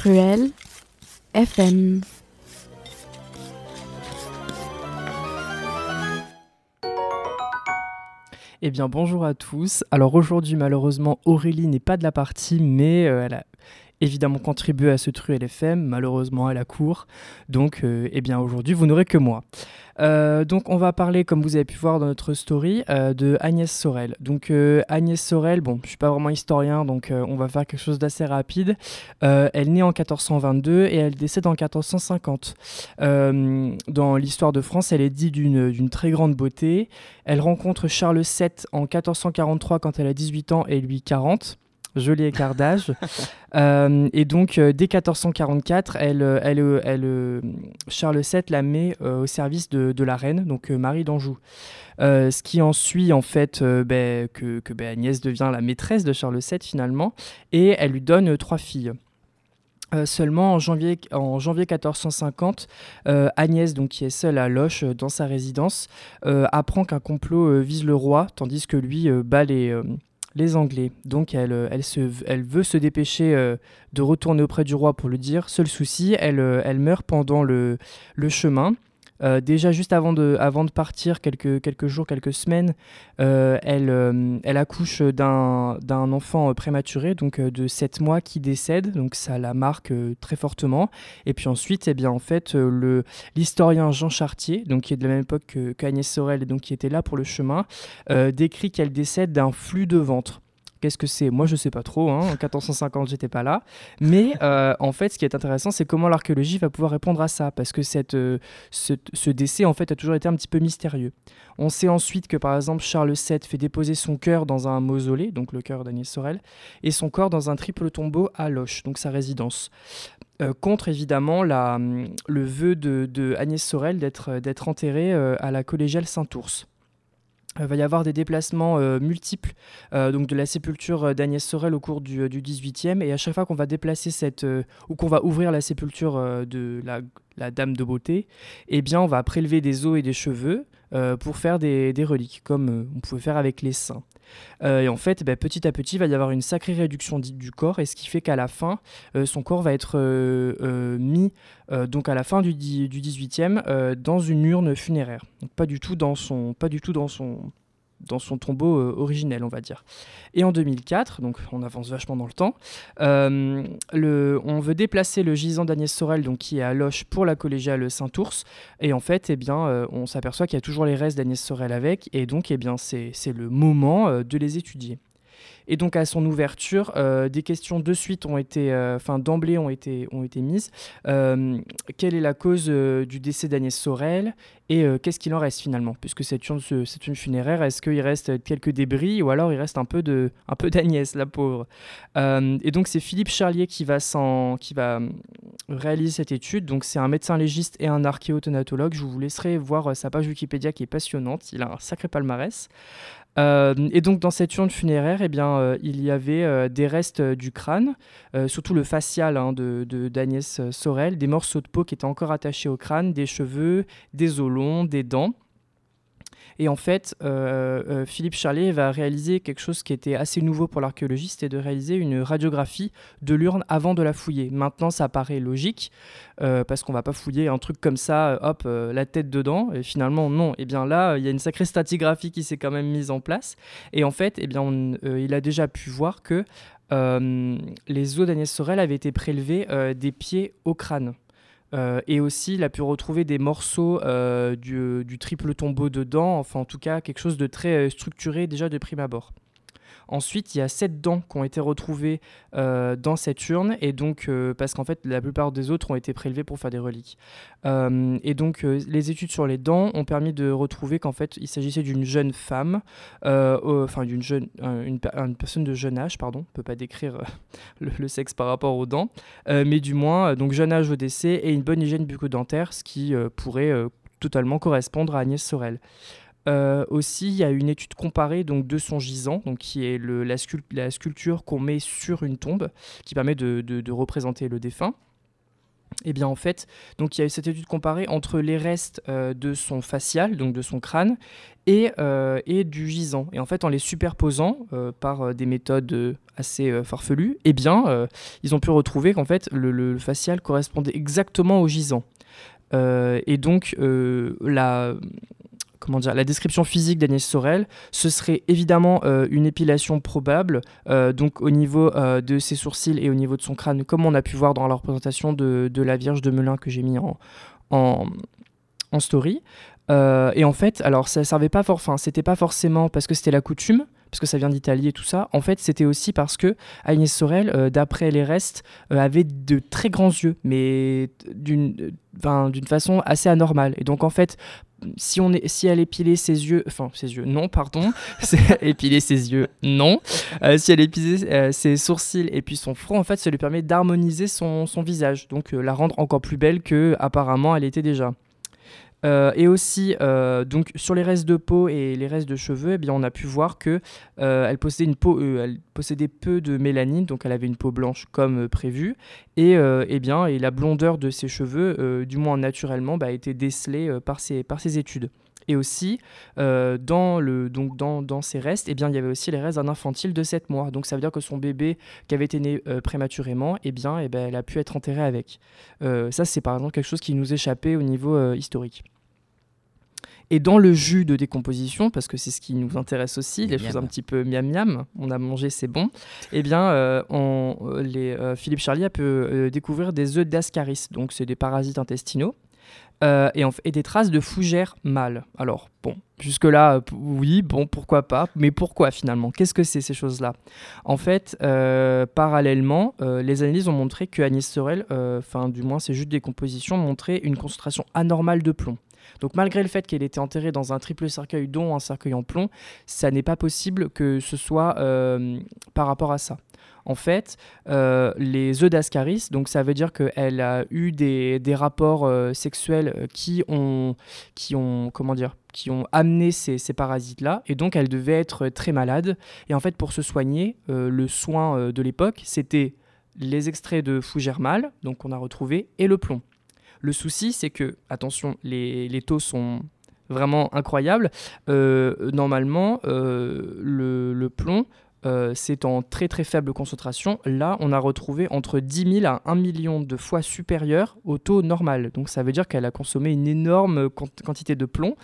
Truelle FM. Eh bien bonjour à tous. Alors aujourd'hui malheureusement Aurélie n'est pas de la partie mais euh, elle a évidemment contribué à ce Truel FM, malheureusement à la cour. Donc euh, eh bien aujourd'hui vous n'aurez que moi. Euh, donc on va parler, comme vous avez pu voir dans notre story, euh, de Agnès Sorel. Donc euh, Agnès Sorel, bon, je suis pas vraiment historien, donc on va faire quelque chose d'assez rapide. elle naît en 1422 et elle décède en 1450. dans l'histoire de France, elle est dit d'une très grande beauté. Elle rencontre Charles VII en 1443 quand elle a 18 ans et lui 40 joli écart d'âge. Euh, et donc, euh, dès 1444, elle, euh, elle, elle, Charles VII la met au service de, la reine, donc Marie d'Anjou. ce qui en suit, en fait, ben, que, que ben, Agnès devient la maîtresse de Charles VII, finalement, et elle lui donne trois filles. seulement en janvier, en janvier 1450, Agnès, donc, qui est seule à Loche dans sa résidence, apprend qu'un complot vise le roi, tandis que lui bat les, les Anglais. Donc elle, euh, elle, veut se dépêcher euh, de retourner auprès du roi pour le dire. Seul souci, elle, euh, elle meurt pendant le chemin. Euh, déjà, juste avant de, partir, quelques, jours, quelques semaines, euh, elle, euh, elle accouche d'un enfant prématuré, donc de 7 mois, qui décède. Donc ça la marque très fortement. Et puis ensuite, eh bien, en fait, l'historien Jean Chartier, donc qui est de la même époque qu'Agnès Sorel et donc qui était là pour le chemin, décrit qu'elle décède d'un flux de ventre. Qu'est-ce que c'est? Moi, je sais pas trop. Hein. En 1450, j'étais pas là. Mais euh, en fait, ce qui est intéressant, c'est comment l'archéologie va pouvoir répondre à ça, parce que cette, euh, ce, décès, en fait, a toujours été un petit peu mystérieux. On sait ensuite que, par exemple, Charles VII fait déposer son cœur dans un mausolée, donc le cœur d'Agnès Sorel, et son corps dans un triple tombeau à Loche, donc sa résidence. Euh, contre évidemment la, le vœu de, de Sorel d'être enterrée à la collégiale Saint-Ours. Il va y avoir des déplacements euh, multiples euh, donc de la sépulture euh, d'Agnès Sorel au cours du, du 18e et à chaque fois qu'on va déplacer cette ou qu'on va ouvrir la sépulture de la, la, Dame de Beauté, eh bien on va prélever des os et des cheveux pour faire des, des reliques comme on pouvait faire avec les saints. Euh, et en fait, bah, petit à petit, il va y avoir une sacrée réduction du corps, et ce qui fait qu'à la fin, euh, son corps va être euh, mis, donc à la fin du, du 18e, dans une urne funéraire. Pas du tout dans son, pas du tout dans son, dans son tombeau euh, originel, on va dire. Et en 2004, donc on avance vachement dans le temps, euh, on veut déplacer le gisant d'Agnès Sorel, donc qui est à Loche pour la collégiale Saint-Ours. Et en fait, eh bien, euh, on s'aperçoit qu'il y a toujours les restes d'Agnès Sorel avec, et donc eh bien, c'est le moment de les étudier. Et donc à son ouverture, euh, des questions de suite ont été, euh, enfin d'emblée ont été, ont été mises. Euh, quelle est la cause du décès d'Agnès Sorel et qu'est-ce qu'il en reste finalement? Puisque c'est une, c'est une funéraire, est-ce qu'il reste quelques débris ou alors il reste un peu, de, un peu d'Agnès, la pauvre? Et donc c'est Philippe Charlier qui va, qui va réaliser cette étude. Donc c'est un médecin légiste et un archéotonatologue. Je vous laisserai voir sa page Wikipédia qui est passionnante. Il a un sacré palmarès. Euh, et donc dans cette urne funéraire, eh bien, euh, il y avait euh, des restes du crâne, surtout le facial hein, de d'Agnès Sorel, des morceaux de peau qui étaient encore attachés au crâne, des cheveux, des os longs, des dents. Et en fait, euh, euh, Philippe Charlet va réaliser quelque chose qui était assez nouveau pour l'archéologie, c'était de réaliser une radiographie de l'urne avant de la fouiller. Maintenant, ça paraît logique, euh, parce qu'on va pas fouiller un truc comme ça, hop, la tête dedans. Et finalement, non. Et eh bien là, il y a une sacrée stratigraphie qui s'est quand même mise en place. Et en fait, eh il a déjà pu voir que les os d'Agnès Sorel avaient été prélevés des pieds au crâne. Euh, et aussi, il a pu retrouver des morceaux euh, du, du, triple tombeau dedans, enfin en tout cas quelque chose de très euh, structuré déjà de prime abord. Ensuite, il y a sept dents qui ont été retrouvées euh, dans cette urne, et donc euh, parce qu'en fait la plupart des autres ont été prélevées pour faire des reliques. Euh, et donc les études sur les dents ont permis de retrouver qu'en fait il s'agissait d'une jeune femme, enfin d'une jeune, une, personne de jeune âge, pardon, on peut pas décrire le, sexe par rapport aux dents, mais du moins donc jeune âge au décès et une bonne hygiène bucco-dentaire, ce qui pourrait totalement correspondre à Agnès Sorel. Euh, aussi, il y a une étude comparée donc, de son gisant, donc, qui est le, la, sculpture qu'on met sur une tombe, qui permet de, représenter le défunt. eh bien en fait, donc il y a cette étude comparée entre les restes euh, de son facial, donc de son crâne, et, euh, et, du gisant. Et en fait, en les superposant par des méthodes assez farfelues, eh bien, ils ont pu retrouver qu'en fait, le, le, facial correspondait exactement au gisant. et donc, la la description physique d'Agnès Sorel, ce serait évidemment euh, une épilation probable, euh, donc au niveau euh, de ses sourcils et au niveau de son crâne, comme on a pu voir dans la représentation de, la Vierge de Melun que j'ai mis en, story. et en fait, alors ça servait pas c'était pas forcément parce que c'était la coutume, parce que ça vient d'Italie et tout ça. En fait, c'était aussi parce que Agnès Sorel, d'après les restes, avait de très grands yeux, mais d'une d'une façon assez anormale. Et donc, en fait, si, on est, si elle épilait ses yeux, enfin ses yeux, non, pardon, épiler ses yeux, non. Euh, si elle épilait euh, ses sourcils et puis son front, en fait, ça lui permet d'harmoniser son, son, visage, donc euh, la rendre encore plus belle que apparemment elle était déjà. Euh, et aussi, euh, donc sur les restes de peau et les restes de cheveux, eh bien, on a pu voir que euh, elle possédait une peau, elle possédait peu de mélanine, donc elle avait une peau blanche comme prévu, et, eh bien, et la blondeur de ses cheveux, du moins naturellement, bah, a été décelée par ses, par ses études. Et aussi, dans, le, donc dans, dans ces restes, eh bien, il y avait aussi les restes d'un infantile de 7 mois. Donc ça veut dire que son bébé qui avait été né prématurément, eh bien, eh ben, elle a pu être enterrée avec. ça, c'est par exemple quelque chose qui nous échappait au niveau historique. Et dans le jus de décomposition, parce que c'est ce qui nous intéresse aussi, les choses un petit peu miam miam, on a mangé, c'est bon, eh bien, euh, on, euh, les, euh, Philippe Charlier a pu découvrir des œufs d'ascaris, donc c'est des parasites intestinaux, et, et, des traces de fougères mâles. Alors, bon, jusque-là, oui, bon, pourquoi pas, mais pourquoi finalement? Qu'est-ce que c'est ces choses-là? En fait, parallèlement, les analyses ont montré que Agnès Sorel, enfin, du moins, ces jus de décomposition montraient une concentration anormale de plomb. Donc malgré le fait qu'elle était enterrée dans un triple cercueil dont un cercueil en plomb, ça n'est pas possible que ce soit euh, par rapport à ça. En fait, euh, les œufs d'Ascaris, donc ça veut dire qu'elle a eu des, rapports euh, sexuels qui ont, qui ont, comment dire, qui ont amené ces, parasites-là, et donc elle devait être très malade. Et en fait, pour se soigner, le soin de l'époque, c'était les extraits de fougères mâles, donc qu'on a retrouvé, et le plomb. Le souci, c'est que, attention, les, taux sont vraiment incroyables. Euh, normalement, euh, le, plomb, euh, c'est en très très faible concentration. Là, on a retrouvé entre 10 000 à 1 million de fois supérieur au taux normal. Donc ça veut dire qu'elle a consommé une énorme quantité de plomb.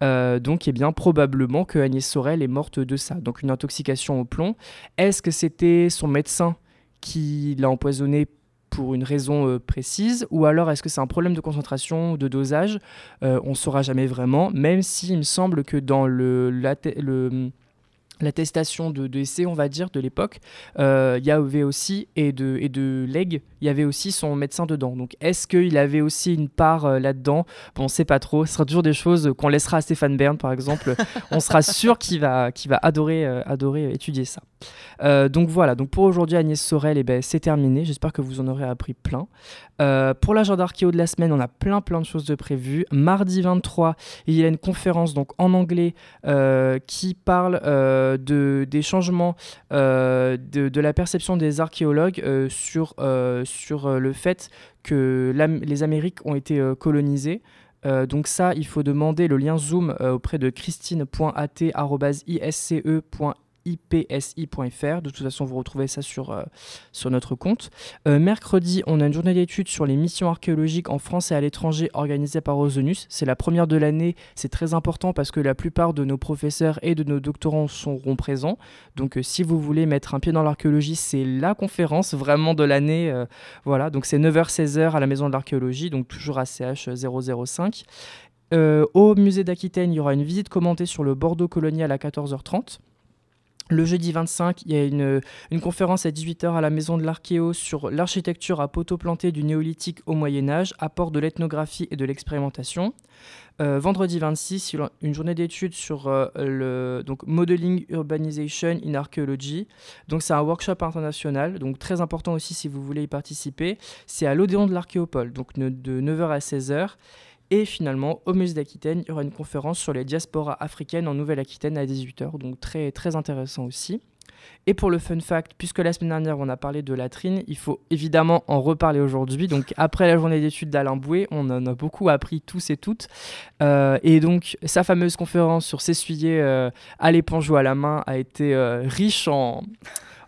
donc, eh bien, probablement que Agnès Sorel est morte de ça. Donc une intoxication au plomb. Est-ce que c'était son médecin qui l'a empoisonné pour une raison euh, précise? Ou alors est-ce que c'est un problème de concentration de dosage? Euh, On ne saura jamais vraiment, même s'il me semble que dans le, le l'attestation de, de on va dire, de l'époque, euh, il y avait aussi, et de, et de Leg, il y avait aussi son médecin dedans. Donc est-ce qu'il avait aussi une part euh, là-dedans? Bon, on sait pas trop. Ce sera toujours des choses qu'on laissera à Stéphane Bern, par exemple. on sera sûr qu'il va, qu'il va adorer, euh, adorer étudier ça. Donc voilà, donc pour aujourd'hui, Agnès Sorel, eh ben, c'est terminé. J'espère que vous en aurez appris plein. pour l'agenda archéo de la semaine, on a plein plein de choses de prévues. Mardi 23, il y a une conférence donc en anglais qui parle de, des changements euh, de, la perception des archéologues euh, sur, euh, sur le fait que les Amériques ont été colonisées. donc ça, il faut demander le lien Zoom auprès de christine.at.isce.fr ipsi.fr. De toute façon, vous retrouvez ça sur, euh, sur notre compte. Euh, mercredi, on a une journée d'études sur les missions archéologiques en France et à l'étranger organisée par Ozonus. C'est la première de l'année. C'est très important parce que la plupart de nos professeurs et de nos doctorants seront présents. Donc, euh, si vous voulez mettre un pied dans l'archéologie, c'est la conférence vraiment de l'année. voilà, donc c'est 9h-16h à la Maison de l'Archéologie, donc toujours à CH 005. au musée d'Aquitaine, il y aura une visite commentée sur le Bordeaux colonial à 14h30. Le jeudi 25, il y a une, conférence à 18h à la Maison de l'Archéo sur l'architecture à poteaux plantés du néolithique au Moyen Âge, apport de l'ethnographie et de l'expérimentation. Euh, vendredi 26, une journée d'études sur euh, le Modeling Urbanization in Archaeology. Donc c'est un workshop international, donc très important aussi si vous voulez y participer. C'est à l'Odéon de l'Archéopole, donc de 9h à 16h. Et finalement, au musée d'Aquitaine, il y aura une conférence sur les diasporas africaines en Nouvelle-Aquitaine à 18h, donc très, très intéressant aussi. Et pour le fun fact, puisque la semaine dernière on a parlé de latrine, il faut évidemment en reparler aujourd'hui. Donc après la journée d'études d'Alain Boué, on en a beaucoup appris tous et toutes. Euh, et donc sa fameuse conférence sur s'essuyer euh, à l'éponge ou à la main a été euh, riche en,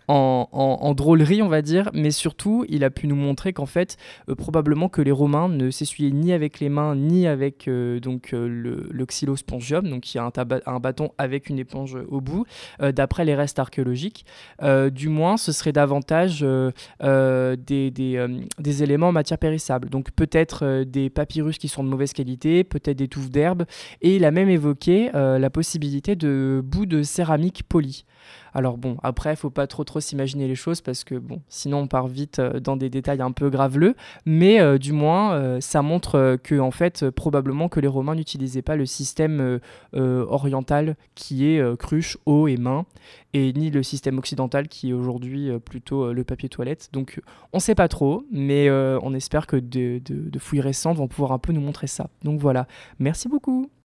en, drôlerie, on va dire, mais surtout, il a pu nous montrer qu'en fait, euh, probablement que les Romains ne s'essuyaient ni avec les mains, ni avec euh, donc euh, le, xylospongium, donc qui a un, bâton avec une éponge au bout, d'après les restes archéologiques. du moins, ce serait davantage des, des, éléments en matière périssable. Donc peut-être des papyrus qui sont de mauvaise qualité, peut-être des touffes d'herbe, et il a même évoqué la possibilité de bouts de céramique polis. Alors bon, après, faut pas trop trop s'imaginer les choses parce que bon, sinon on part vite euh, dans des détails un peu graveleux. Mais euh, du moins, euh, ça montre que en fait, probablement que les Romains n'utilisaient pas le système oriental qui est cruche, eau et main, et ni le système occidental qui est aujourd'hui plutôt le papier toilette. Donc on sait pas trop, mais on espère que de, de fouilles récentes vont pouvoir un peu nous montrer ça. Donc voilà, merci beaucoup.